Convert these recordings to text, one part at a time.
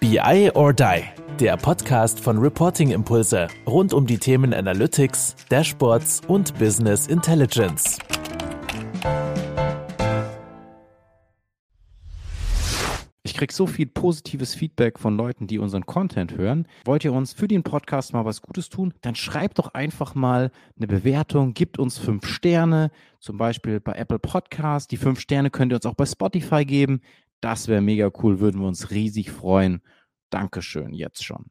BI or Die, der Podcast von Reporting Impulse rund um die Themen Analytics, Dashboards und Business Intelligence. Ich kriege so viel positives Feedback von Leuten, die unseren Content hören. Wollt ihr uns für den Podcast mal was Gutes tun? Dann schreibt doch einfach mal eine Bewertung, gibt uns fünf Sterne, zum Beispiel bei Apple Podcast. Die fünf Sterne könnt ihr uns auch bei Spotify geben. Das wäre mega cool, würden wir uns riesig freuen. Dankeschön, jetzt schon.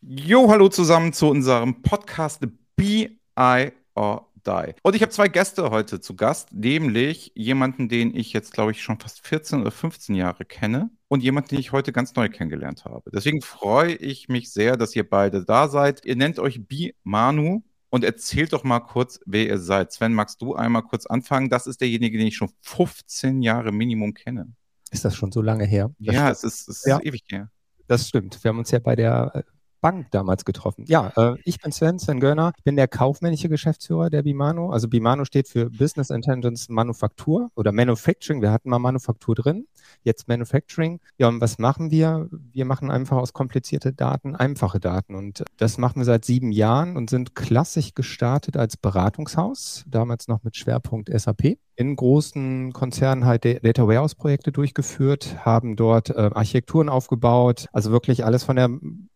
Jo, hallo zusammen zu unserem Podcast BI or Die. Und ich habe zwei Gäste heute zu Gast, nämlich jemanden, den ich jetzt, glaube ich, schon fast 14 oder 15 Jahre kenne und jemanden, den ich heute ganz neu kennengelernt habe. Deswegen freue ich mich sehr, dass ihr beide da seid. Ihr nennt euch Bi Manu und erzählt doch mal kurz, wer ihr seid. Sven, magst du einmal kurz anfangen? Das ist derjenige, den ich schon 15 Jahre Minimum kenne. Ist das schon so lange her? Das ja, es ist, es ist ja. ewig her. Das stimmt. Wir haben uns ja bei der äh, Bank damals getroffen. Ja, äh, ich bin Sven, Sven Görner, bin der kaufmännische Geschäftsführer der Bimano. Also Bimano steht für Business Intelligence Manufaktur oder Manufacturing. Wir hatten mal Manufaktur drin, jetzt Manufacturing. Ja, und was machen wir? Wir machen einfach aus komplizierte Daten einfache Daten. Und das machen wir seit sieben Jahren und sind klassisch gestartet als Beratungshaus, damals noch mit Schwerpunkt SAP in großen Konzernen halt Data Warehouse Projekte durchgeführt, haben dort äh, Architekturen aufgebaut, also wirklich alles von der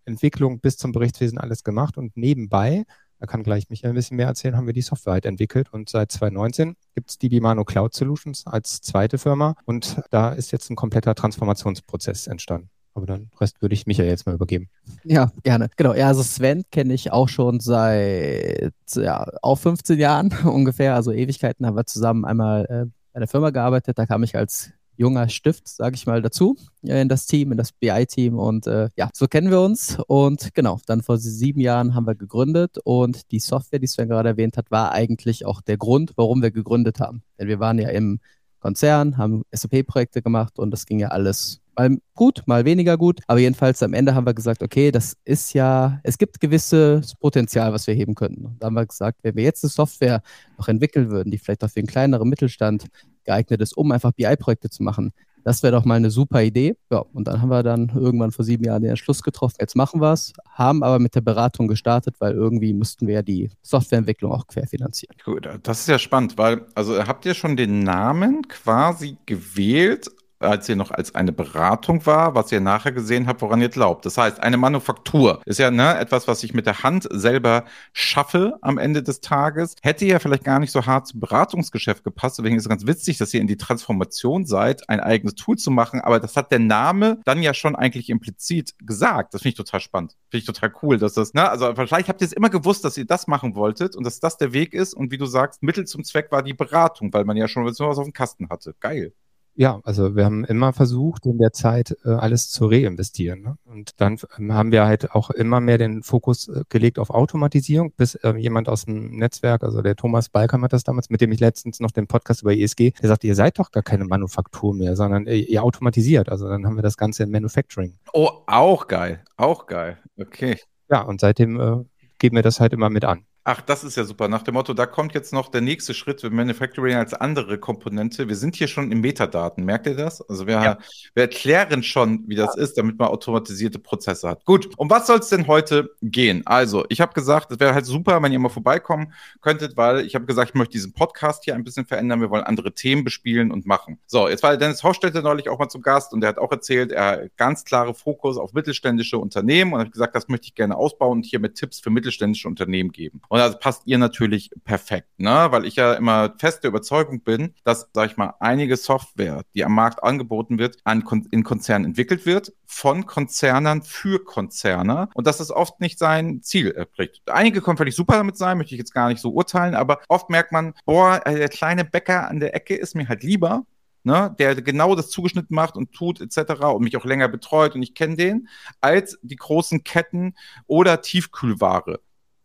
Entwicklung bis zum Berichtswesen alles gemacht und nebenbei, da kann gleich Michael ein bisschen mehr erzählen, haben wir die Software halt entwickelt und seit 2019 gibt es die Bimano Cloud Solutions als zweite Firma und da ist jetzt ein kompletter Transformationsprozess entstanden. Aber dann Rest würde ich Michael jetzt mal übergeben. Ja, gerne. Genau. Ja, also Sven kenne ich auch schon seit ja, auch 15 Jahren ungefähr, also Ewigkeiten haben wir zusammen einmal äh, bei der Firma gearbeitet. Da kam ich als junger Stift, sage ich mal, dazu äh, in das Team, in das BI-Team und äh, ja, so kennen wir uns und genau, dann vor sieben Jahren haben wir gegründet und die Software, die Sven gerade erwähnt hat, war eigentlich auch der Grund, warum wir gegründet haben. Denn wir waren ja im Konzern, haben SAP-Projekte gemacht und das ging ja alles mal gut, mal weniger gut. Aber jedenfalls am Ende haben wir gesagt, okay, das ist ja, es gibt gewisses Potenzial, was wir heben könnten. Und da haben wir gesagt, wenn wir jetzt eine Software noch entwickeln würden, die vielleicht auch für einen kleineren Mittelstand geeignet ist, um einfach BI-Projekte zu machen, das wäre doch mal eine super Idee. Ja, und dann haben wir dann irgendwann vor sieben Jahren den Entschluss getroffen, jetzt machen wir es, haben aber mit der Beratung gestartet, weil irgendwie mussten wir ja die Softwareentwicklung auch querfinanzieren. Gut, das ist ja spannend, weil, also habt ihr schon den Namen quasi gewählt, als ihr noch als eine Beratung war, was ihr nachher gesehen habt, woran ihr glaubt. Das heißt, eine Manufaktur ist ja ne, etwas, was ich mit der Hand selber schaffe am Ende des Tages. Hätte ja vielleicht gar nicht so hart zum Beratungsgeschäft gepasst. Deswegen ist es ganz witzig, dass ihr in die Transformation seid, ein eigenes Tool zu machen. Aber das hat der Name dann ja schon eigentlich implizit gesagt. Das finde ich total spannend. Finde ich total cool, dass das, ne, also vielleicht habt ihr es immer gewusst, dass ihr das machen wolltet und dass das der Weg ist. Und wie du sagst, Mittel zum Zweck war die Beratung, weil man ja schon was auf dem Kasten hatte. Geil. Ja, also wir haben immer versucht, in der Zeit äh, alles zu reinvestieren. Ne? Und dann ähm, haben wir halt auch immer mehr den Fokus äh, gelegt auf Automatisierung, bis äh, jemand aus dem Netzwerk, also der Thomas Balkam hat das damals, mit dem ich letztens noch den Podcast über ESG, der sagte, ihr seid doch gar keine Manufaktur mehr, sondern äh, ihr automatisiert. Also dann haben wir das Ganze in Manufacturing. Oh, auch geil, auch geil. Okay. Ja, und seitdem äh, geben wir das halt immer mit an. Ach, das ist ja super. Nach dem Motto, da kommt jetzt noch der nächste Schritt für Manufacturing als andere Komponente. Wir sind hier schon in Metadaten. Merkt ihr das? Also wir, ja. wir erklären schon, wie das ja. ist, damit man automatisierte Prozesse hat. Gut. Um was soll es denn heute gehen? Also, ich habe gesagt, es wäre halt super, wenn ihr mal vorbeikommen könntet, weil ich habe gesagt, ich möchte diesen Podcast hier ein bisschen verändern. Wir wollen andere Themen bespielen und machen. So, jetzt war Dennis Haustädter neulich auch mal zu Gast und der hat auch erzählt, er hat ganz klare Fokus auf mittelständische Unternehmen und hat gesagt, das möchte ich gerne ausbauen und hier mit Tipps für mittelständische Unternehmen geben. Und und das passt ihr natürlich perfekt, ne? weil ich ja immer feste Überzeugung bin, dass, sag ich mal, einige Software, die am Markt angeboten wird, an, in Konzernen entwickelt wird, von Konzernern für Konzerne und dass das oft nicht sein Ziel erbricht. Einige können völlig super damit sein, möchte ich jetzt gar nicht so urteilen, aber oft merkt man, boah, äh, der kleine Bäcker an der Ecke ist mir halt lieber, Ne, der genau das zugeschnitten macht und tut etc. und mich auch länger betreut und ich kenne den, als die großen Ketten oder Tiefkühlware.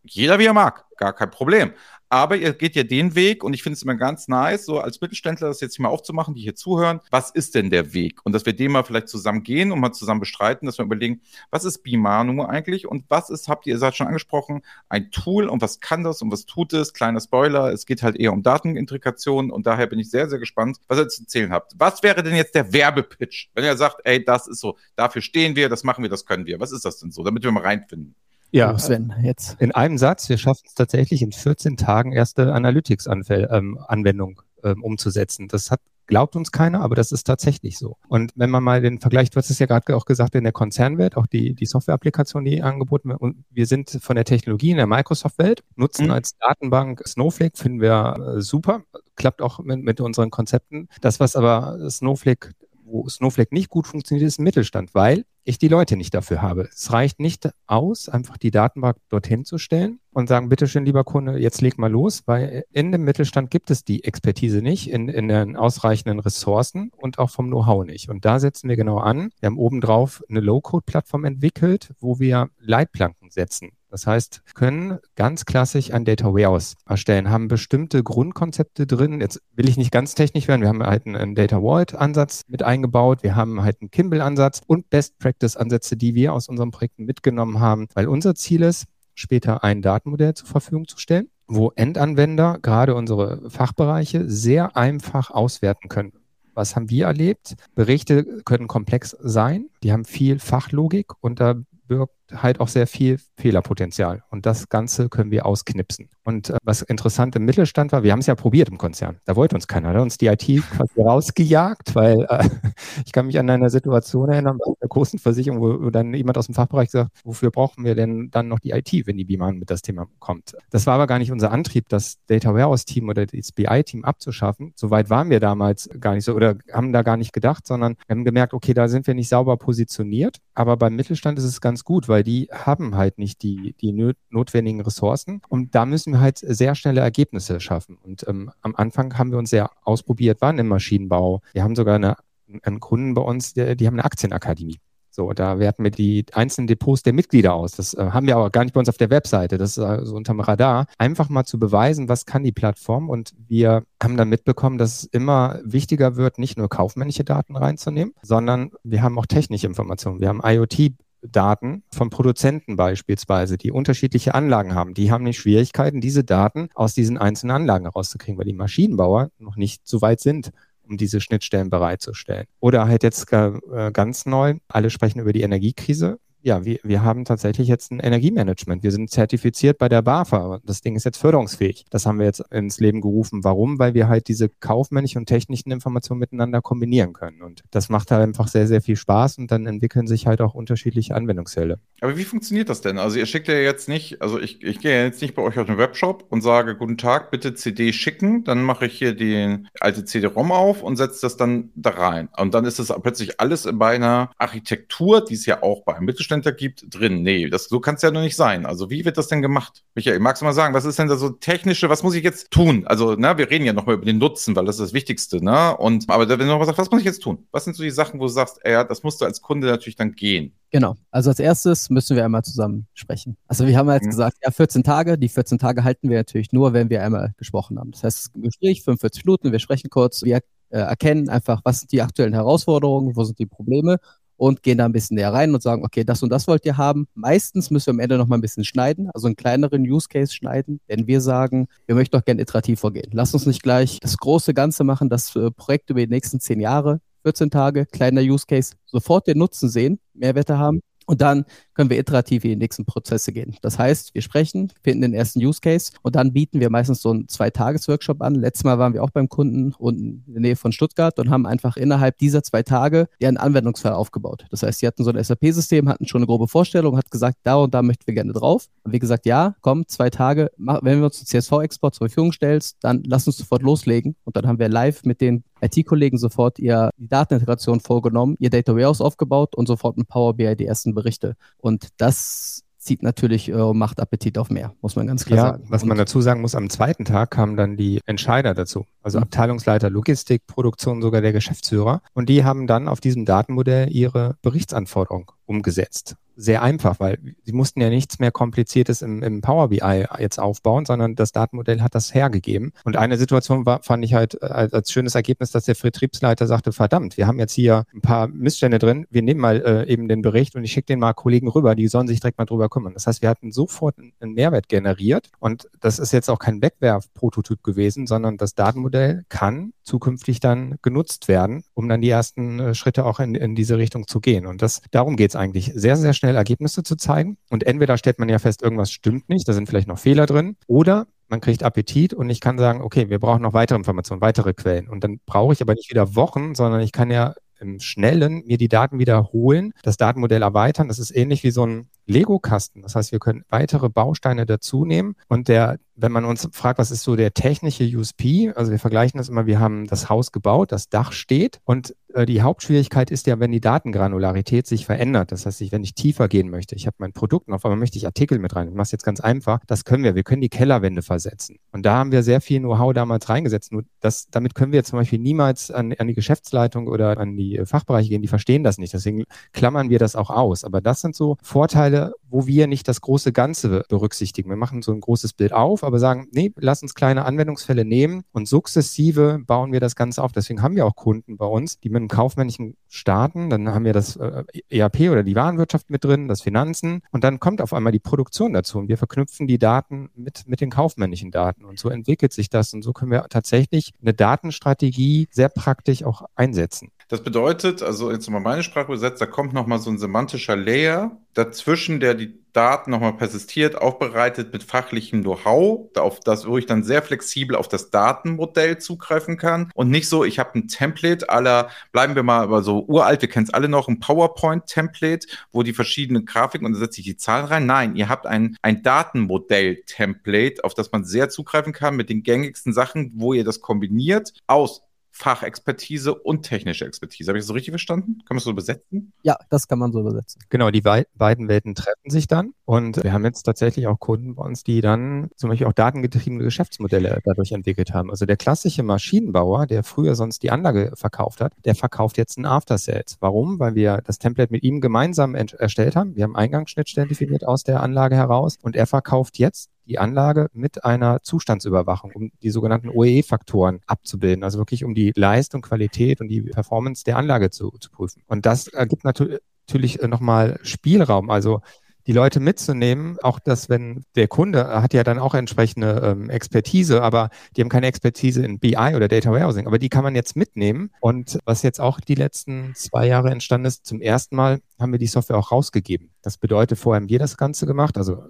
Jeder wie er mag, gar kein Problem. Aber ihr geht ja den Weg und ich finde es immer ganz nice, so als Mittelständler das jetzt hier mal aufzumachen, die hier zuhören. Was ist denn der Weg? Und dass wir den mal vielleicht zusammen gehen und mal zusammen bestreiten, dass wir überlegen, was ist Bimanu eigentlich und was ist, habt ihr, ihr seid schon angesprochen, ein Tool und was kann das und was tut es? Kleiner Spoiler, es geht halt eher um Datenintegration und daher bin ich sehr, sehr gespannt, was ihr zu erzählen habt. Was wäre denn jetzt der Werbepitch, wenn ihr sagt, ey, das ist so, dafür stehen wir, das machen wir, das können wir. Was ist das denn so, damit wir mal reinfinden? Ja, Sven, jetzt. In einem Satz, wir schaffen es tatsächlich in 14 Tagen erste Analytics-Anwendung ähm, ähm, umzusetzen. Das hat glaubt uns keiner, aber das ist tatsächlich so. Und wenn man mal den Vergleich, du hast es ja gerade auch gesagt, in der Konzernwelt, auch die, die Software-Applikation, die angeboten wird, und wir sind von der Technologie in der Microsoft-Welt, nutzen mhm. als Datenbank Snowflake, finden wir äh, super, klappt auch mit, mit unseren Konzepten. Das, was aber Snowflake wo Snowflake nicht gut funktioniert, ist im Mittelstand, weil ich die Leute nicht dafür habe. Es reicht nicht aus, einfach die Datenbank dorthin zu stellen und sagen, bitteschön, lieber Kunde, jetzt leg mal los, weil in dem Mittelstand gibt es die Expertise nicht, in, in den ausreichenden Ressourcen und auch vom Know-how nicht. Und da setzen wir genau an. Wir haben obendrauf eine Low-Code-Plattform entwickelt, wo wir Leitplanken setzen. Das heißt, können ganz klassisch ein Data Warehouse erstellen, haben bestimmte Grundkonzepte drin. Jetzt will ich nicht ganz technisch werden. Wir haben halt einen Data Vault Ansatz mit eingebaut. Wir haben halt einen Kimball Ansatz und Best Practice Ansätze, die wir aus unseren Projekten mitgenommen haben, weil unser Ziel ist, später ein Datenmodell zur Verfügung zu stellen, wo Endanwender, gerade unsere Fachbereiche, sehr einfach auswerten können. Was haben wir erlebt? Berichte können komplex sein, die haben viel Fachlogik und da birgt halt auch sehr viel Fehlerpotenzial. Und das Ganze können wir ausknipsen. Und äh, was interessant im Mittelstand war, wir haben es ja probiert im Konzern. Da wollte uns keiner. Da hat uns die IT quasi rausgejagt, weil äh, ich kann mich an eine Situation erinnern, bei einer großen Versicherung, wo, wo, dann jemand aus dem Fachbereich sagt, wofür brauchen wir denn dann noch die IT, wenn die BIMAN mit das Thema kommt? Das war aber gar nicht unser Antrieb, das Data Warehouse Team oder das BI-Team abzuschaffen. Soweit waren wir damals gar nicht so oder haben da gar nicht gedacht, sondern haben gemerkt, okay, da sind wir nicht sauber positioniert. Aber beim Mittelstand ist es ganz gut, weil die haben halt nicht die, die notwendigen Ressourcen. Und da müssen wir halt sehr schnelle Ergebnisse schaffen. Und ähm, am Anfang haben wir uns sehr ausprobiert, waren im Maschinenbau. Wir haben sogar eine, einen Kunden bei uns, die, die haben eine Aktienakademie. So, da werten wir die einzelnen Depots der Mitglieder aus. Das äh, haben wir aber gar nicht bei uns auf der Webseite. Das ist so unterm Radar. Einfach mal zu beweisen, was kann die Plattform. Und wir haben dann mitbekommen, dass es immer wichtiger wird, nicht nur kaufmännische Daten reinzunehmen, sondern wir haben auch technische Informationen. Wir haben IoT Daten von Produzenten beispielsweise, die unterschiedliche Anlagen haben, die haben die Schwierigkeiten, diese Daten aus diesen einzelnen Anlagen herauszukriegen, weil die Maschinenbauer noch nicht so weit sind, um diese Schnittstellen bereitzustellen. Oder halt jetzt äh, ganz neu, alle sprechen über die Energiekrise ja, wir, wir haben tatsächlich jetzt ein Energiemanagement. Wir sind zertifiziert bei der BAFA. Das Ding ist jetzt förderungsfähig. Das haben wir jetzt ins Leben gerufen. Warum? Weil wir halt diese kaufmännischen und technischen Informationen miteinander kombinieren können. Und das macht halt einfach sehr, sehr viel Spaß und dann entwickeln sich halt auch unterschiedliche Anwendungsfälle. Aber wie funktioniert das denn? Also ihr schickt ja jetzt nicht, also ich, ich gehe ja jetzt nicht bei euch auf den Webshop und sage, guten Tag, bitte CD schicken. Dann mache ich hier die alte CD-ROM auf und setze das dann da rein. Und dann ist das plötzlich alles bei einer Architektur, die es ja auch bei einem Mittelstand Mittelständler gibt, drin. Nee, das, so kann es ja nur nicht sein. Also wie wird das denn gemacht? Michael, magst du mal sagen, was ist denn da so technische, was muss ich jetzt tun? Also, na, wir reden ja nochmal über den Nutzen, weil das ist das Wichtigste, ne? Und, aber wenn du noch was sagst, was muss ich jetzt tun? Was sind so die Sachen, wo du sagst, ja, das musst du als Kunde natürlich dann gehen? Genau. Also als erstes müssen wir einmal zusammen sprechen. Also wir haben jetzt mhm. gesagt, ja, 14 Tage. Die 14 Tage halten wir natürlich nur, wenn wir einmal gesprochen haben. Das heißt, ein Gespräch, 45 Minuten, wir sprechen kurz, wir äh, erkennen einfach, was sind die aktuellen Herausforderungen, wo sind die Probleme und gehen da ein bisschen näher rein und sagen, okay, das und das wollt ihr haben. Meistens müssen wir am Ende noch mal ein bisschen schneiden, also einen kleineren Use Case schneiden, denn wir sagen, wir möchten doch gerne iterativ vorgehen. Lass uns nicht gleich das große Ganze machen, das äh, Projekt über die nächsten zehn Jahre, 14 Tage, kleiner Use Case, sofort den Nutzen sehen, Mehrwerte haben und dann können wir iterativ in die nächsten Prozesse gehen. Das heißt, wir sprechen, finden den ersten Use Case und dann bieten wir meistens so einen Zwei-Tages-Workshop an. Letztes Mal waren wir auch beim Kunden unten in der Nähe von Stuttgart und haben einfach innerhalb dieser zwei Tage ihren Anwendungsfall aufgebaut. Das heißt, sie hatten so ein SAP-System, hatten schon eine grobe Vorstellung, hat gesagt, da und da möchten wir gerne drauf. Und wir gesagt, ja, komm, zwei Tage, wenn wir uns einen CSV-Export zur Verfügung stellst, dann lass uns sofort loslegen. Und dann haben wir live mit den IT-Kollegen sofort ihr die Datenintegration vorgenommen, ihr Data Warehouse aufgebaut und sofort mit Power BI die ersten Berichte. Und das zieht natürlich äh, macht Appetit auf mehr, muss man ganz klar ja, sagen. Was man dazu sagen muss, am zweiten Tag kamen dann die Entscheider dazu, also mhm. Abteilungsleiter Logistik, Produktion, sogar der Geschäftsführer. Und die haben dann auf diesem Datenmodell ihre Berichtsanforderung umgesetzt. sehr einfach, weil sie mussten ja nichts mehr Kompliziertes im, im Power BI jetzt aufbauen, sondern das Datenmodell hat das hergegeben. Und eine Situation war, fand ich halt als, als schönes Ergebnis, dass der Vertriebsleiter sagte, verdammt, wir haben jetzt hier ein paar Missstände drin, wir nehmen mal äh, eben den Bericht und ich schicke den mal Kollegen rüber, die sollen sich direkt mal drüber kümmern. Das heißt, wir hatten sofort einen Mehrwert generiert und das ist jetzt auch kein Wegwerfprototyp gewesen, sondern das Datenmodell kann zukünftig dann genutzt werden, um dann die ersten äh, Schritte auch in, in diese Richtung zu gehen. Und das, darum geht es eigentlich, sehr, sehr schnell Ergebnisse zu zeigen. Und entweder stellt man ja fest, irgendwas stimmt nicht, da sind vielleicht noch Fehler drin, oder man kriegt Appetit und ich kann sagen, okay, wir brauchen noch weitere Informationen, weitere Quellen. Und dann brauche ich aber nicht wieder Wochen, sondern ich kann ja im Schnellen mir die Daten wiederholen, das Datenmodell erweitern. Das ist ähnlich wie so ein Lego-Kasten. Das heißt, wir können weitere Bausteine dazu nehmen und der wenn man uns fragt, was ist so der technische USP, also wir vergleichen das immer, wir haben das Haus gebaut, das Dach steht und die Hauptschwierigkeit ist ja, wenn die Datengranularität sich verändert. Das heißt, wenn ich tiefer gehen möchte, ich habe mein Produkt und auf einmal möchte ich Artikel mit rein. Ich mache es jetzt ganz einfach. Das können wir. Wir können die Kellerwände versetzen. Und da haben wir sehr viel Know-how damals reingesetzt. Nur das, damit können wir zum Beispiel niemals an, an die Geschäftsleitung oder an die Fachbereiche gehen. Die verstehen das nicht. Deswegen klammern wir das auch aus. Aber das sind so Vorteile, wo wir nicht das große Ganze berücksichtigen. Wir machen so ein großes Bild auf, aber sagen, nee, lass uns kleine Anwendungsfälle nehmen und sukzessive bauen wir das Ganze auf. Deswegen haben wir auch Kunden bei uns, die mit einem kaufmännischen starten. Dann haben wir das äh, ERP oder die Warenwirtschaft mit drin, das Finanzen und dann kommt auf einmal die Produktion dazu und wir verknüpfen die Daten mit, mit den kaufmännischen Daten und so entwickelt sich das und so können wir tatsächlich eine Datenstrategie sehr praktisch auch einsetzen. Das bedeutet, also jetzt mal meine Sprache übersetzt, da kommt nochmal so ein semantischer Layer dazwischen, der die Daten nochmal persistiert, aufbereitet mit fachlichem Know-how, auf das, wo ich dann sehr flexibel auf das Datenmodell zugreifen kann und nicht so, ich habe ein Template aller, bleiben wir mal über so uralt, wir kennen es alle noch, ein PowerPoint-Template, wo die verschiedenen Grafiken und da setze ich die Zahlen rein. Nein, ihr habt ein, ein Datenmodell-Template, auf das man sehr zugreifen kann mit den gängigsten Sachen, wo ihr das kombiniert aus Fachexpertise und technische Expertise. Habe ich das so richtig verstanden? Kann man das so übersetzen? Ja, das kann man so übersetzen. Genau, die beiden Welten treffen sich dann und wir haben jetzt tatsächlich auch Kunden bei uns, die dann zum Beispiel auch datengetriebene Geschäftsmodelle dadurch entwickelt haben. Also der klassische Maschinenbauer, der früher sonst die Anlage verkauft hat, der verkauft jetzt ein After Sales. Warum? Weil wir das Template mit ihm gemeinsam erstellt haben. Wir haben Eingangsschnittstellen definiert aus der Anlage heraus und er verkauft jetzt die Anlage mit einer Zustandsüberwachung, um die sogenannten OEE-Faktoren abzubilden, also wirklich um die Leistung, Qualität und die Performance der Anlage zu, zu prüfen. Und das ergibt natürlich natürlich nochmal Spielraum. Also die Leute mitzunehmen, auch dass wenn der Kunde hat ja dann auch entsprechende ähm, Expertise, aber die haben keine Expertise in BI oder Data Warehousing, aber die kann man jetzt mitnehmen. Und was jetzt auch die letzten zwei Jahre entstanden ist, zum ersten Mal haben wir die Software auch rausgegeben. Das bedeutet, vorher haben wir das Ganze gemacht, also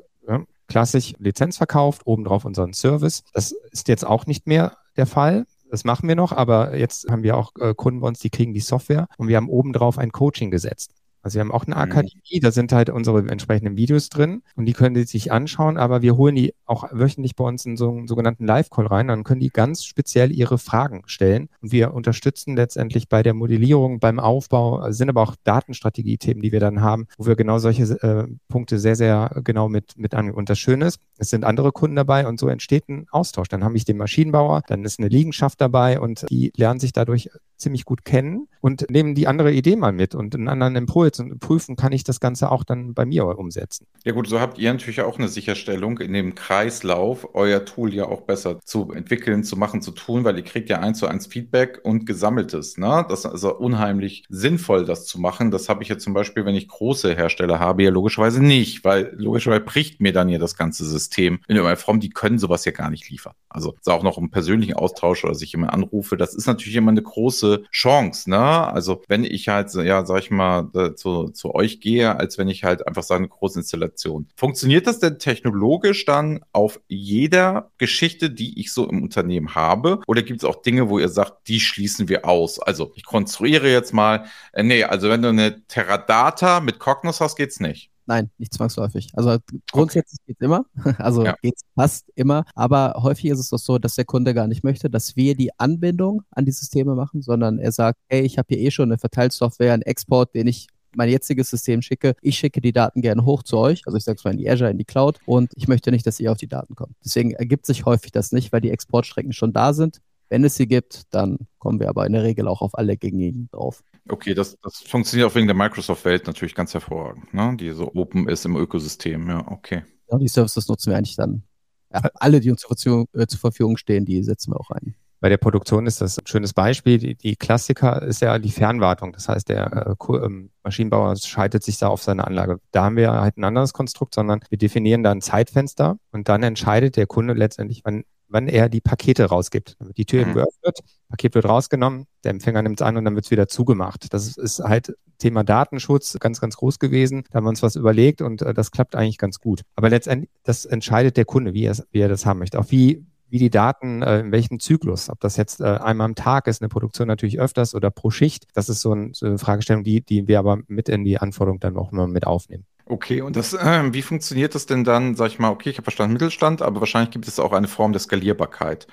klassisch Lizenz verkauft, obendrauf unseren Service. Das ist jetzt auch nicht mehr der Fall. Das machen wir noch, aber jetzt haben wir auch äh, Kunden bei uns, die kriegen die Software und wir haben obendrauf ein Coaching gesetzt. Also wir haben auch eine mhm. Akademie, da sind halt unsere entsprechenden Videos drin und die können Sie sich anschauen, aber wir holen die auch wöchentlich bei uns in so einen sogenannten Live-Call rein, dann können die ganz speziell ihre Fragen stellen und wir unterstützen letztendlich bei der Modellierung, beim Aufbau, sind aber auch Datenstrategie-Themen, die wir dann haben, wo wir genau solche äh, Punkte sehr, sehr genau mit, mit angehen. Und das Schöne ist, es sind andere Kunden dabei und so entsteht ein Austausch. Dann habe ich den Maschinenbauer, dann ist eine Liegenschaft dabei und die lernen sich dadurch ziemlich gut kennen und nehmen die andere Idee mal mit und einen anderen Impuls und prüfen, kann ich das Ganze auch dann bei mir umsetzen. Ja gut, so habt ihr natürlich auch eine Sicherstellung in dem Kreislauf, euer Tool ja auch besser zu entwickeln, zu machen, zu tun, weil ihr kriegt ja eins zu eins Feedback und gesammeltes. Ne? Das ist also unheimlich sinnvoll, das zu machen. Das habe ich ja zum Beispiel, wenn ich große Hersteller habe, ja logischerweise nicht, weil logischerweise bricht mir dann ja das ganze System. In irgendeiner Form, die können sowas ja gar nicht liefern. Also auch noch im persönlichen Austausch oder sich jemand anrufe, das ist natürlich immer eine große Chance. Ne? Also wenn ich halt, ja, sag ich mal, zu, zu euch gehe, als wenn ich halt einfach sage, eine große Installation. Funktioniert das denn technologisch dann auf jeder Geschichte, die ich so im Unternehmen habe? Oder gibt es auch Dinge, wo ihr sagt, die schließen wir aus? Also ich konstruiere jetzt mal, äh, nee, also wenn du eine Teradata mit Cognos hast, geht's nicht. Nein, nicht zwangsläufig. Also grundsätzlich okay. geht es immer. Also ja. geht es fast immer. Aber häufig ist es doch so, dass der Kunde gar nicht möchte, dass wir die Anbindung an die Systeme machen, sondern er sagt, hey, ich habe hier eh schon eine Verteilsoftware, einen Export, den ich mein jetziges System schicke. Ich schicke die Daten gerne hoch zu euch, also ich sage es mal in die Azure, in die Cloud und ich möchte nicht, dass ihr auf die Daten kommt. Deswegen ergibt sich häufig das nicht, weil die Exportstrecken schon da sind. Wenn es sie gibt, dann kommen wir aber in der Regel auch auf alle gängigen drauf. Okay, das, das funktioniert auch wegen der Microsoft-Welt natürlich ganz hervorragend, ne? die so open ist im Ökosystem. Ja, okay. Ja, die Services nutzen wir eigentlich dann. Ja, alle, die uns zur Verfügung, äh, zur Verfügung stehen, die setzen wir auch ein. Bei der Produktion ist das ein schönes Beispiel. Die, die Klassiker ist ja die Fernwartung. Das heißt, der äh, ähm, Maschinenbauer schaltet sich da auf seine Anlage. Da haben wir halt ein anderes Konstrukt, sondern wir definieren da ein Zeitfenster und dann entscheidet der Kunde letztendlich, wann, wann er die Pakete rausgibt. Dann wird die Tür mhm. geöffnet, Paket wird rausgenommen, der Empfänger nimmt es an und dann wird es wieder zugemacht. Das ist halt Thema Datenschutz ganz, ganz groß gewesen. Da haben wir uns was überlegt und äh, das klappt eigentlich ganz gut. Aber letztendlich, das entscheidet der Kunde, wie er, wie er das haben möchte. Auch wie, wie die Daten, äh, in welchem Zyklus, ob das jetzt äh, einmal am Tag ist, eine Produktion natürlich öfters oder pro Schicht. Das ist so, ein, so eine Fragestellung, die, die wir aber mit in die Anforderung dann auch immer mit aufnehmen. Okay, und das, äh, wie funktioniert das denn dann, sag ich mal, okay, ich habe verstanden Mittelstand, aber wahrscheinlich gibt es auch eine Form der Skalierbarkeit.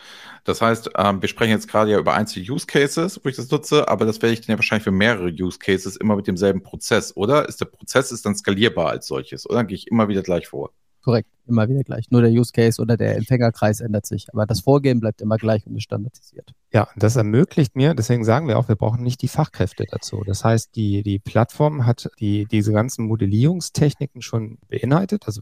Das heißt, ähm, wir sprechen jetzt gerade ja über einzelne Use Cases, wo ich das nutze, aber das werde ich dann ja wahrscheinlich für mehrere Use Cases immer mit demselben Prozess, oder? Ist der Prozess ist dann skalierbar als solches, oder? Dann gehe ich immer wieder gleich vor. Korrekt, immer wieder gleich. Nur der Use Case oder der Empfängerkreis ändert sich. Aber das Vorgehen bleibt immer gleich und ist standardisiert. Ja, das ermöglicht mir, deswegen sagen wir auch, wir brauchen nicht die Fachkräfte dazu. Das heißt, die, die Plattform hat die, diese ganzen Modellierungstechniken schon beinhaltet, also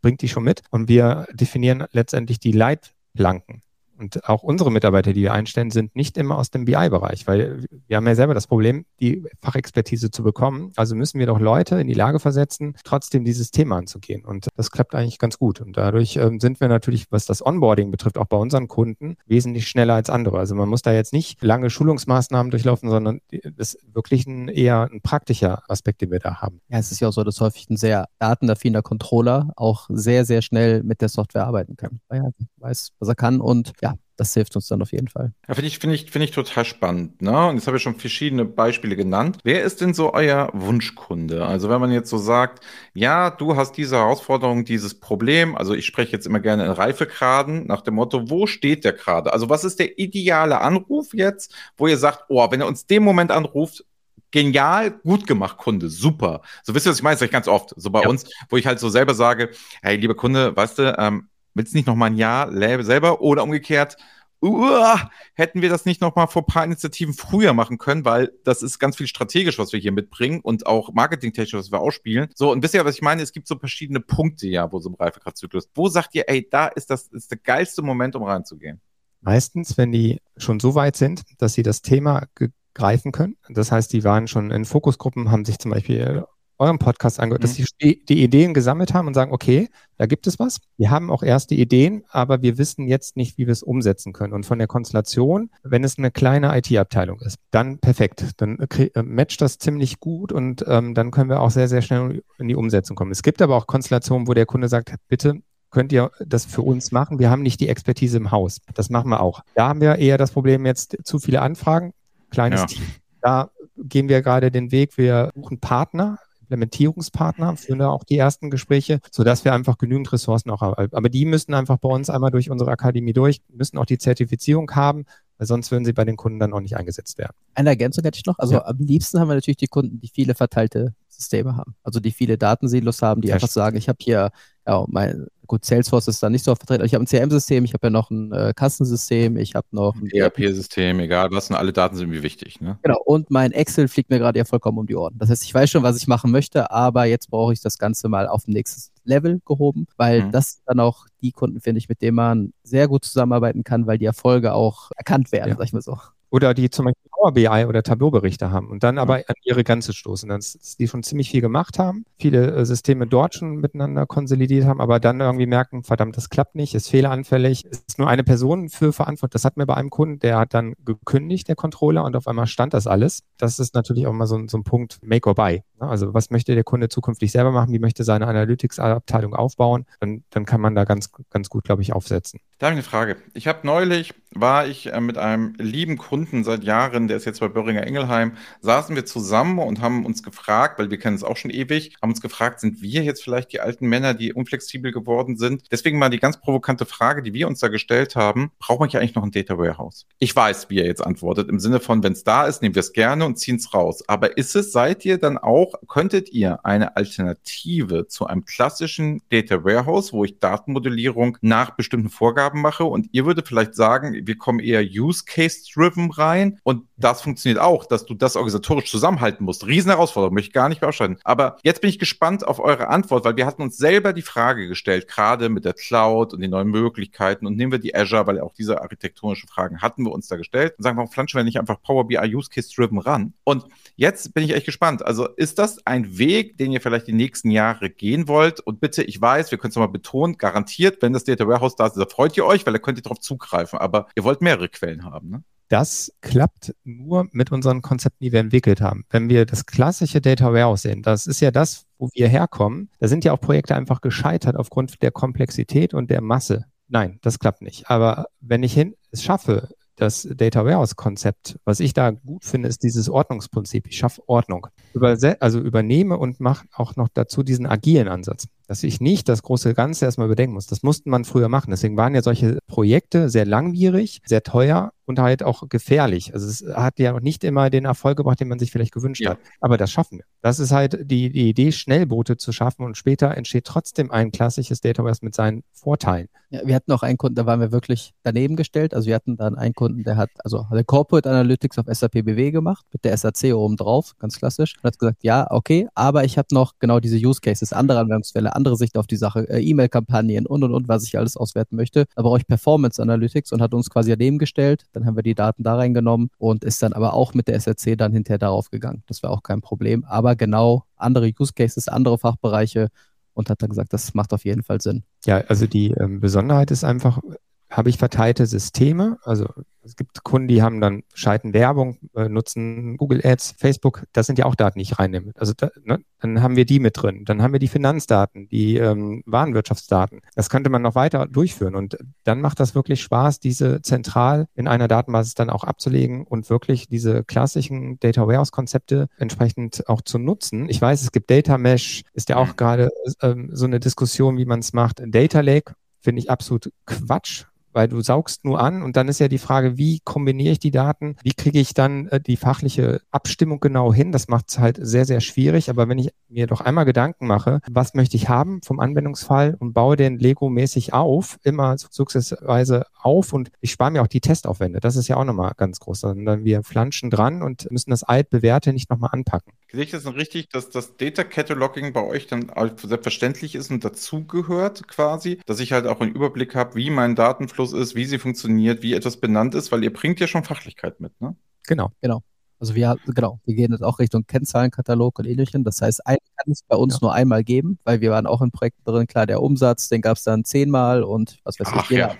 bringt die schon mit. Und wir definieren letztendlich die Leitplanken. Und auch unsere Mitarbeiter, die wir einstellen, sind nicht immer aus dem BI-Bereich, weil wir haben ja selber das Problem, die Fachexpertise zu bekommen. Also müssen wir doch Leute in die Lage versetzen, trotzdem dieses Thema anzugehen. Und das klappt eigentlich ganz gut. Und dadurch ähm, sind wir natürlich, was das Onboarding betrifft, auch bei unseren Kunden wesentlich schneller als andere. Also man muss da jetzt nicht lange Schulungsmaßnahmen durchlaufen, sondern das ist wirklich ein, eher ein praktischer Aspekt, den wir da haben. Ja, es ist ja auch so, dass häufig ein sehr datenaffiner Controller auch sehr, sehr schnell mit der Software arbeiten kann. Er weiß, was er kann und ja, das hilft uns dann auf jeden Fall. Ja, finde ich, finde ich, finde ich total spannend. Ne? Und jetzt habe ich schon verschiedene Beispiele genannt. Wer ist denn so euer Wunschkunde? Also wenn man jetzt so sagt, ja, du hast diese Herausforderung, dieses Problem. Also ich spreche jetzt immer gerne in Reifegraden nach dem Motto, wo steht der gerade? Also was ist der ideale Anruf jetzt, wo ihr sagt, oh, wenn er uns dem Moment anruft, genial, gut gemacht, Kunde, super. So wisst ihr, was ich meine, das sage ich ganz oft, so bei ja. uns, wo ich halt so selber sage, hey, lieber Kunde, weißt du, ähm, willst nicht noch mal ein Jahr selber oder umgekehrt, uh, hätten wir das nicht noch mal vor ein paar Initiativen früher machen können, weil das ist ganz viel strategisch, was wir hier mitbringen und auch marketingtechnisch, was wir ausspielen. So, und wisst ihr, was ich meine? Es gibt so verschiedene Punkte ja, wo so ein Reifegradzzyklus. Wo sagt ihr, ey, da ist das ist der geilste Moment, um reinzugehen? Meistens, wenn die schon so weit sind, dass sie das Thema greifen können. Das heißt, die waren schon in Fokusgruppen, haben sich zum Beispiel eurem Podcast angehört, mhm. dass sie die Ideen gesammelt haben und sagen, okay, da gibt es was. Wir haben auch erste Ideen, aber wir wissen jetzt nicht, wie wir es umsetzen können. Und von der Konstellation, wenn es eine kleine IT-Abteilung ist, dann perfekt. Dann äh, matcht das ziemlich gut und ähm, dann können wir auch sehr, sehr schnell in die Umsetzung kommen. Es gibt aber auch Konstellationen, wo der Kunde sagt, bitte könnt ihr das für uns machen? Wir haben nicht die Expertise im Haus. Das machen wir auch. Da haben wir eher das Problem jetzt zu viele Anfragen, kleines ja. Team. Da gehen wir gerade den Weg. Wir suchen Partner, Implementierungspartner, führen da auch die ersten Gespräche, sodass wir einfach genügend Ressourcen auch haben. Aber die müssen einfach bei uns einmal durch unsere Akademie durch, müssen auch die Zertifizierung haben, weil sonst würden sie bei den Kunden dann auch nicht eingesetzt werden. Eine Ergänzung hätte ich noch. Also ja. am liebsten haben wir natürlich die Kunden, die viele verteilte Systeme haben. Also die viele Datensilos haben, die Sehr einfach sagen, ich habe hier ja, mein, gut, Salesforce ist da nicht so vertreten. Ich habe ein CRM-System, ich habe ja noch ein äh, Kassensystem, ich habe noch ein ERP-System, egal was, und alle Daten sind irgendwie wichtig. Ne? Genau, und mein Excel fliegt mir gerade ja vollkommen um die Ohren. Das heißt, ich weiß schon, was ich machen möchte, aber jetzt brauche ich das Ganze mal auf ein nächstes Level gehoben, weil mhm. das dann auch die Kunden, finde ich, mit denen man sehr gut zusammenarbeiten kann, weil die Erfolge auch erkannt werden, ja. sag ich mal so. Oder die zum Beispiel Power BI oder Tableau-Berichte haben und dann aber an ihre Grenze stoßen, dass die schon ziemlich viel gemacht haben, viele äh, Systeme dort schon miteinander konsolidiert haben, aber dann irgendwie merken, verdammt, das klappt nicht, ist fehleranfällig, ist nur eine Person für verantwortlich. Das hat mir bei einem Kunden, der hat dann gekündigt, der Controller, und auf einmal stand das alles. Das ist natürlich auch mal so, so ein Punkt Make or Buy. Ne? Also was möchte der Kunde zukünftig selber machen? Wie möchte seine Analytics-Abteilung aufbauen? Dann, dann kann man da ganz, ganz gut, glaube ich, aufsetzen. Da habe ich eine Frage. Ich habe neulich, war ich äh, mit einem lieben Kunden seit Jahren, der ist jetzt bei Böhringer Engelheim, saßen wir zusammen und haben uns gefragt, weil wir kennen es auch schon ewig, haben uns gefragt, sind wir jetzt vielleicht die alten Männer, die unflexibel geworden sind? Deswegen mal die ganz provokante Frage, die wir uns da gestellt haben, braucht man ja eigentlich noch ein Data Warehouse? Ich weiß, wie er jetzt antwortet, im Sinne von, wenn es da ist, nehmen wir es gerne und ziehen es raus. Aber ist es, seid ihr dann auch auch, könntet ihr eine Alternative zu einem klassischen Data Warehouse, wo ich Datenmodellierung nach bestimmten Vorgaben mache und ihr würdet vielleicht sagen, wir kommen eher Use Case Driven rein und das funktioniert auch, dass du das organisatorisch zusammenhalten musst. Riesenherausforderung, möchte ich gar nicht beausscheiden. Aber jetzt bin ich gespannt auf eure Antwort, weil wir hatten uns selber die Frage gestellt, gerade mit der Cloud und den neuen Möglichkeiten und nehmen wir die Azure, weil auch diese architektonischen Fragen hatten wir uns da gestellt und sagen, warum flanschen wir nicht einfach Power BI Use Case Driven ran? Und jetzt bin ich echt gespannt. Also ist das ein Weg, den ihr vielleicht die nächsten Jahre gehen wollt? Und bitte, ich weiß, wir können es nochmal betonen, garantiert, wenn das Data Warehouse da ist, da freut ihr euch, weil da könnt ihr darauf zugreifen. Aber ihr wollt mehrere Quellen haben, ne? Das klappt nur mit unseren Konzepten, die wir entwickelt haben. Wenn wir das klassische Data Warehouse sehen, das ist ja das, wo wir herkommen. Da sind ja auch Projekte einfach gescheitert aufgrund der Komplexität und der Masse. Nein, das klappt nicht. Aber wenn ich hin, es schaffe, das Data Warehouse Konzept, was ich da gut finde, ist dieses Ordnungsprinzip. Ich schaffe Ordnung. Überse also übernehme und mache auch noch dazu diesen agilen Ansatz, dass ich nicht das große Ganze erstmal bedenken muss. Das musste man früher machen. Deswegen waren ja solche Projekte sehr langwierig, sehr teuer und halt auch gefährlich. Also es hat ja nicht immer den Erfolg gebracht, den man sich vielleicht gewünscht ja. hat. Aber das schaffen wir. Das ist halt die, die Idee, Schnellboote zu schaffen und später entsteht trotzdem ein klassisches Data Warehouse mit seinen Vorteilen. Ja, wir hatten auch einen Kunden, da waren wir wirklich daneben gestellt. Also wir hatten dann einen Kunden, der hat also der Corporate Analytics auf SAP BW gemacht, mit der SAC oben drauf, ganz klassisch. Und hat gesagt, ja, okay, aber ich habe noch genau diese Use Cases, andere Anwendungsfälle, andere Sicht auf die Sache, äh, E-Mail-Kampagnen und und und, was ich alles auswerten möchte. Da brauche ich Performance Analytics und hat uns quasi daneben gestellt. Dann haben wir die Daten da reingenommen und ist dann aber auch mit der SRC dann hinterher darauf gegangen. Das war auch kein Problem. Aber genau andere Use Cases, andere Fachbereiche und hat dann gesagt, das macht auf jeden Fall Sinn. Ja, also die ähm, Besonderheit ist einfach, habe ich verteilte Systeme. Also es gibt Kunden, die haben dann schalten Werbung, äh, nutzen Google Ads, Facebook. Das sind ja auch Daten, die ich reinnehme. Also da, ne, dann haben wir die mit drin. Dann haben wir die Finanzdaten, die ähm, Warenwirtschaftsdaten. Das könnte man noch weiter durchführen. Und dann macht das wirklich Spaß, diese zentral in einer Datenbasis dann auch abzulegen und wirklich diese klassischen Data Warehouse Konzepte entsprechend auch zu nutzen. Ich weiß, es gibt Data Mesh, ist ja auch mhm. gerade ähm, so eine Diskussion, wie man es macht. Data Lake finde ich absolut Quatsch weil du saugst nur an und dann ist ja die Frage, wie kombiniere ich die Daten? Wie kriege ich dann äh, die fachliche Abstimmung genau hin? Das macht es halt sehr, sehr schwierig. Aber wenn ich mir doch einmal Gedanken mache, was möchte ich haben vom Anwendungsfall und baue den Lego-mäßig auf, immer sukzessive auf und ich spare mir auch die Testaufwände. Das ist ja auch nochmal ganz groß. Sondern wir flanschen dran und müssen das altbewährte nicht nochmal anpacken. Sehe ich das denn richtig, dass das Data Cataloging bei euch dann selbstverständlich ist und dazugehört quasi, dass ich halt auch einen Überblick habe, wie mein Datenfluss ist, wie sie funktioniert, wie etwas benannt ist, weil ihr bringt ja schon Fachlichkeit mit, ne? Genau, genau. Also wir, genau, wir gehen jetzt auch Richtung Kennzahlenkatalog und ähnlichem. Das heißt, einen kann es bei uns ja. nur einmal geben, weil wir waren auch in Projekten drin. Klar, der Umsatz, den gab es dann zehnmal und was weiß ich, jeder ja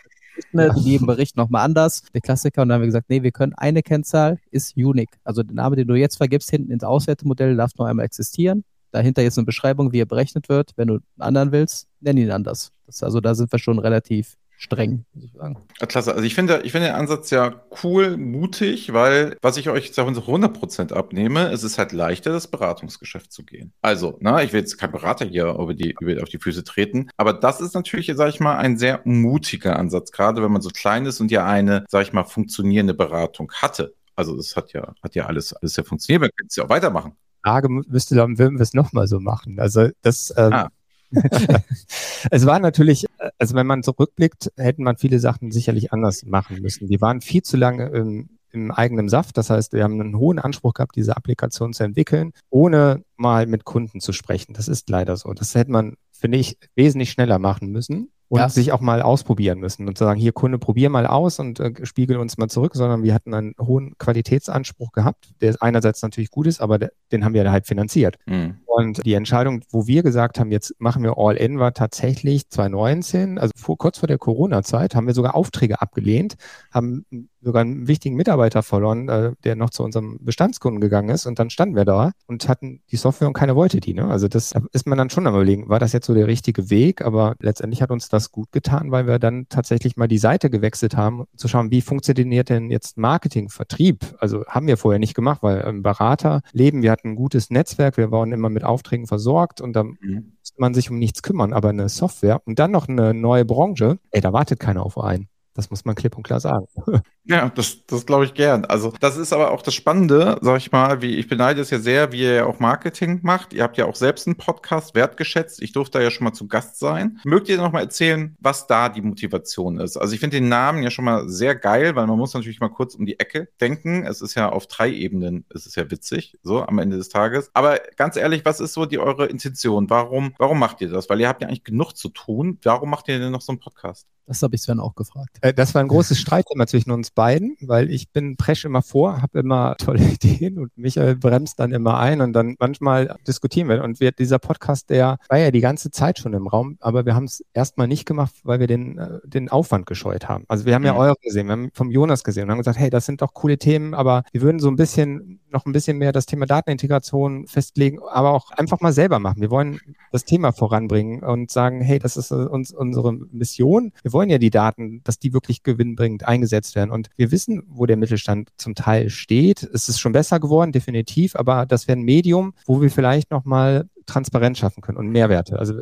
in jedem Bericht nochmal anders, der Klassiker. Und dann haben wir gesagt, nee, wir können eine Kennzahl, ist unique. Also der Name, den du jetzt vergibst, hinten ins Auswertemodell, darf nur einmal existieren. Dahinter jetzt eine Beschreibung, wie er berechnet wird. Wenn du einen anderen willst, nenn ihn anders. Das, also da sind wir schon relativ streng, muss ich sagen. Klasse. Also ich finde, ich finde den Ansatz ja cool, mutig, weil was ich euch zu 100% abnehme, es ist halt leichter, das Beratungsgeschäft zu gehen. Also, na, ich will jetzt kein Berater hier über die, über, auf die Füße treten, aber das ist natürlich, sag ich mal, ein sehr mutiger Ansatz, gerade wenn man so klein ist und ja eine, sag ich mal, funktionierende Beratung hatte. Also das hat ja, hat ja alles, alles ja funktioniert. Man könnte es ja auch weitermachen. Frage müsste dann, würden wir es nochmal so machen? Also das, ähm, ah. es war natürlich, also wenn man zurückblickt, hätten man viele Sachen sicherlich anders machen müssen. Wir waren viel zu lange im, im eigenen Saft. Das heißt, wir haben einen hohen Anspruch gehabt, diese Applikation zu entwickeln, ohne mal mit Kunden zu sprechen. Das ist leider so. Das hätte man, finde ich, wesentlich schneller machen müssen und ja. sich auch mal ausprobieren müssen und sagen, hier Kunde, probier mal aus und äh, spiegel uns mal zurück, sondern wir hatten einen hohen Qualitätsanspruch gehabt, der einerseits natürlich gut ist, aber der, den haben wir halt finanziert. Mhm. Und die Entscheidung, wo wir gesagt haben, jetzt machen wir All-In, war tatsächlich 2019, also vor, kurz vor der Corona-Zeit, haben wir sogar Aufträge abgelehnt, haben sogar einen wichtigen Mitarbeiter verloren, äh, der noch zu unserem Bestandskunden gegangen ist. Und dann standen wir da und hatten die Software und keiner wollte die. Ne? Also das ist man dann schon am überlegen, war das jetzt so der richtige Weg? Aber letztendlich hat uns das gut getan, weil wir dann tatsächlich mal die Seite gewechselt haben, zu schauen, wie funktioniert denn jetzt Marketing, Vertrieb? Also haben wir vorher nicht gemacht, weil im Beraterleben, wir hatten ein gutes Netzwerk, wir waren immer mit Aufträgen versorgt und dann mhm. musste man sich um nichts kümmern. Aber eine Software und dann noch eine neue Branche, ey, da wartet keiner auf einen. Das muss man klipp und klar sagen. Ja, das, das glaube ich gern. Also, das ist aber auch das Spannende, sag ich mal, wie ich beneide es ja sehr, wie ihr ja auch Marketing macht. Ihr habt ja auch selbst einen Podcast wertgeschätzt. Ich durfte da ja schon mal zu Gast sein. Mögt ihr noch mal erzählen, was da die Motivation ist? Also, ich finde den Namen ja schon mal sehr geil, weil man muss natürlich mal kurz um die Ecke denken. Es ist ja auf drei Ebenen, es ist ja witzig, so am Ende des Tages. Aber ganz ehrlich, was ist so die eure Intention? Warum, warum macht ihr das? Weil ihr habt ja eigentlich genug zu tun. Warum macht ihr denn noch so einen Podcast? Das habe ich Sven auch gefragt. Äh, Das war ein großes Streitthema zwischen uns beiden, weil ich bin presch immer vor, habe immer tolle Ideen und Michael bremst dann immer ein und dann manchmal diskutieren wir. Und wir, dieser Podcast, der war ja die ganze Zeit schon im Raum, aber wir haben es erstmal nicht gemacht, weil wir den, äh, den Aufwand gescheut haben. Also wir haben ja Mhm. eure gesehen, wir haben vom Jonas gesehen und haben gesagt, hey, das sind doch coole Themen, aber wir würden so ein bisschen, noch ein bisschen mehr das Thema Datenintegration festlegen, aber auch einfach mal selber machen. Wir wollen das Thema voranbringen und sagen, hey, das ist äh, uns unsere Mission. Wir wollen ja die Daten, dass die wirklich gewinnbringend eingesetzt werden. Und wir wissen, wo der Mittelstand zum Teil steht. Es ist schon besser geworden, definitiv, aber das wäre ein Medium, wo wir vielleicht nochmal Transparenz schaffen können und Mehrwerte. Also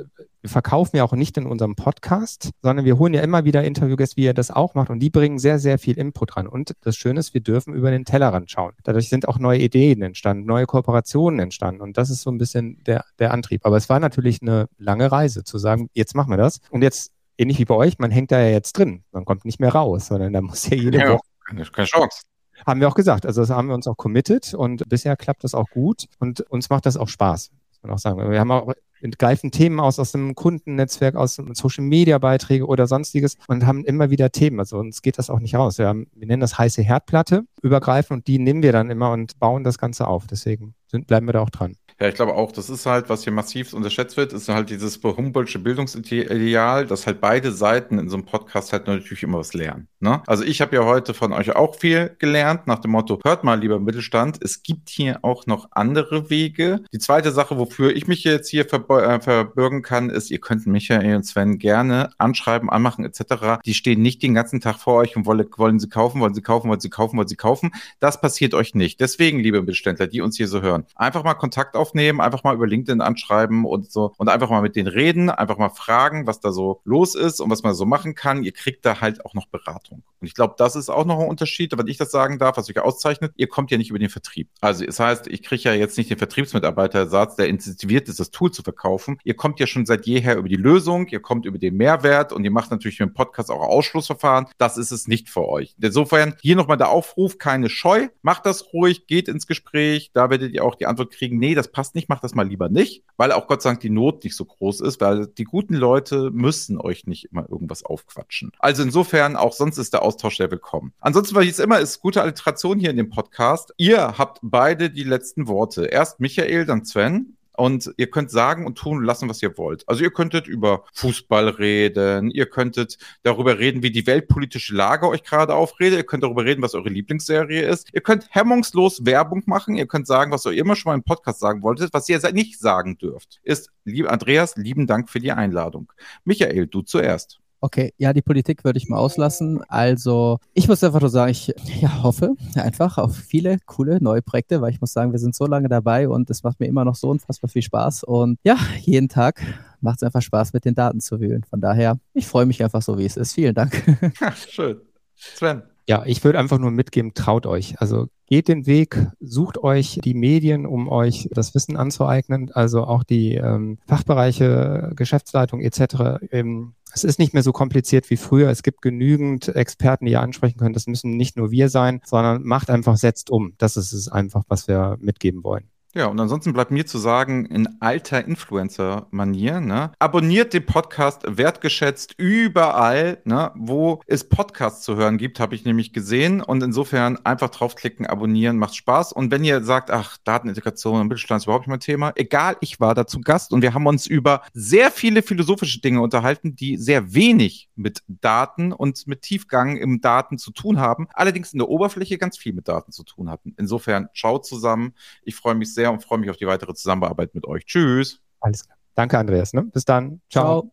wir verkaufen ja auch nicht in unserem Podcast, sondern wir holen ja immer wieder Interviewgäste, wie ihr das auch macht, und die bringen sehr, sehr viel Input ran. Und das Schöne ist, wir dürfen über den Tellerrand schauen. Dadurch sind auch neue Ideen entstanden, neue Kooperationen entstanden. Und das ist so ein bisschen der, der Antrieb. Aber es war natürlich eine lange Reise zu sagen, jetzt machen wir das. Und jetzt, ähnlich wie bei euch, man hängt da ja jetzt drin. Man kommt nicht mehr raus, sondern da muss ja jede Ja. Woche Keine, Chance. haben wir auch gesagt. Also das haben wir uns auch committed und bisher klappt das auch gut und uns macht das auch Spaß, muss man auch sagen. Wir haben auch greifen Themen aus aus dem Kundennetzwerk, aus Social Media Beiträge oder sonstiges und haben immer wieder Themen. Also uns geht das auch nicht raus. Wir, haben, wir nennen das heiße Herdplatte übergreifen und die nehmen wir dann immer und bauen das Ganze auf. Deswegen sind, bleiben wir da auch dran. Ja, ich glaube auch, das ist halt, was hier massiv unterschätzt wird, ist halt dieses Humboldtsche Bildungsideal, dass halt beide Seiten in so einem Podcast halt natürlich immer was lernen. Ne? Also ich habe ja heute von euch auch viel gelernt, nach dem Motto, hört mal, lieber Mittelstand, es gibt hier auch noch andere Wege. Die zweite Sache, wofür ich mich jetzt hier verbe- äh, verbürgen kann, ist, ihr könnt Michael und Sven gerne anschreiben, anmachen etc. Die stehen nicht den ganzen Tag vor euch und wollen, wollen sie kaufen, wollen sie kaufen, wollen sie kaufen, wollen sie kaufen. Das passiert euch nicht. Deswegen, liebe Mittelständler, die uns hier so hören, einfach mal Kontakt aufnehmen, einfach mal über LinkedIn anschreiben und so und einfach mal mit denen reden, einfach mal fragen, was da so los ist und was man so machen kann. Ihr kriegt da halt auch noch Beratung. Und ich glaube, das ist auch noch ein Unterschied, wenn ich das sagen darf, was euch auszeichnet. Ihr kommt ja nicht über den Vertrieb. Also, das heißt, ich kriege ja jetzt nicht den Vertriebsmitarbeitersatz, der incentiviert ist, das Tool zu verkaufen. Ihr kommt ja schon seit jeher über die Lösung, ihr kommt über den Mehrwert und ihr macht natürlich mit dem Podcast auch Ausschlussverfahren. Das ist es nicht für euch. Insofern hier nochmal der Aufruf, keine Scheu, macht das ruhig, geht ins Gespräch, da werdet ihr auch die Antwort kriegen, nee, das passt nicht, macht das mal lieber nicht, weil auch Gott sei Dank die Not nicht so groß ist, weil die guten Leute müssen euch nicht immer irgendwas aufquatschen. Also insofern, auch sonst ist der Austausch sehr willkommen. Ansonsten, weil ich es immer ist, gute Alliteration hier in dem Podcast. Ihr habt beide die letzten Worte. Erst Michael, dann Sven. Und ihr könnt sagen und tun und lassen, was ihr wollt. Also ihr könntet über Fußball reden, ihr könntet darüber reden, wie die weltpolitische Lage euch gerade aufredet, ihr könnt darüber reden, was eure Lieblingsserie ist, ihr könnt hemmungslos Werbung machen, ihr könnt sagen, was ihr immer schon mal im Podcast sagen wolltet, was ihr nicht sagen dürft. Ist, lieb Andreas, lieben Dank für die Einladung. Michael, du zuerst. Okay, ja, die Politik würde ich mal auslassen. Also, ich muss einfach nur sagen, ich ja, hoffe einfach auf viele coole neue Projekte, weil ich muss sagen, wir sind so lange dabei und es macht mir immer noch so unfassbar viel Spaß. Und ja, jeden Tag macht es einfach Spaß, mit den Daten zu wühlen. Von daher, ich freue mich einfach so, wie es ist. Vielen Dank. Ja, schön. Sven. Ja, ich würde einfach nur mitgeben, traut euch. Also geht den Weg, sucht euch die Medien, um euch das Wissen anzueignen, also auch die ähm, Fachbereiche, Geschäftsleitung etc. Ähm, es ist nicht mehr so kompliziert wie früher. Es gibt genügend Experten, die ihr ansprechen könnt. Das müssen nicht nur wir sein, sondern macht einfach, setzt um. Das ist es einfach, was wir mitgeben wollen. Ja, und ansonsten bleibt mir zu sagen, in alter Influencer-Manier, ne? Abonniert den Podcast wertgeschätzt überall, ne? Wo es Podcasts zu hören gibt, habe ich nämlich gesehen. Und insofern einfach draufklicken, abonnieren, macht Spaß. Und wenn ihr sagt, ach, Datenintegration und Mittelstand ist überhaupt nicht mein Thema, egal, ich war dazu Gast und wir haben uns über sehr viele philosophische Dinge unterhalten, die sehr wenig mit Daten und mit Tiefgang im Daten zu tun haben, allerdings in der Oberfläche ganz viel mit Daten zu tun hatten. Insofern, schaut zusammen. Ich freue mich sehr und freue mich auf die weitere Zusammenarbeit mit euch. Tschüss. Alles klar. Danke, Andreas. Ne? Bis dann. Ciao. Ciao.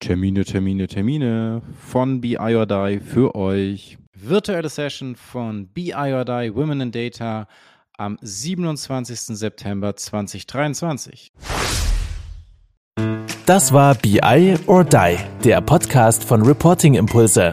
Termine, Termine, Termine von BI or Die für euch. Virtuelle Session von BI or Die Women in Data am 27. September 2023. Das war BI or Die, der Podcast von Reporting Impulse.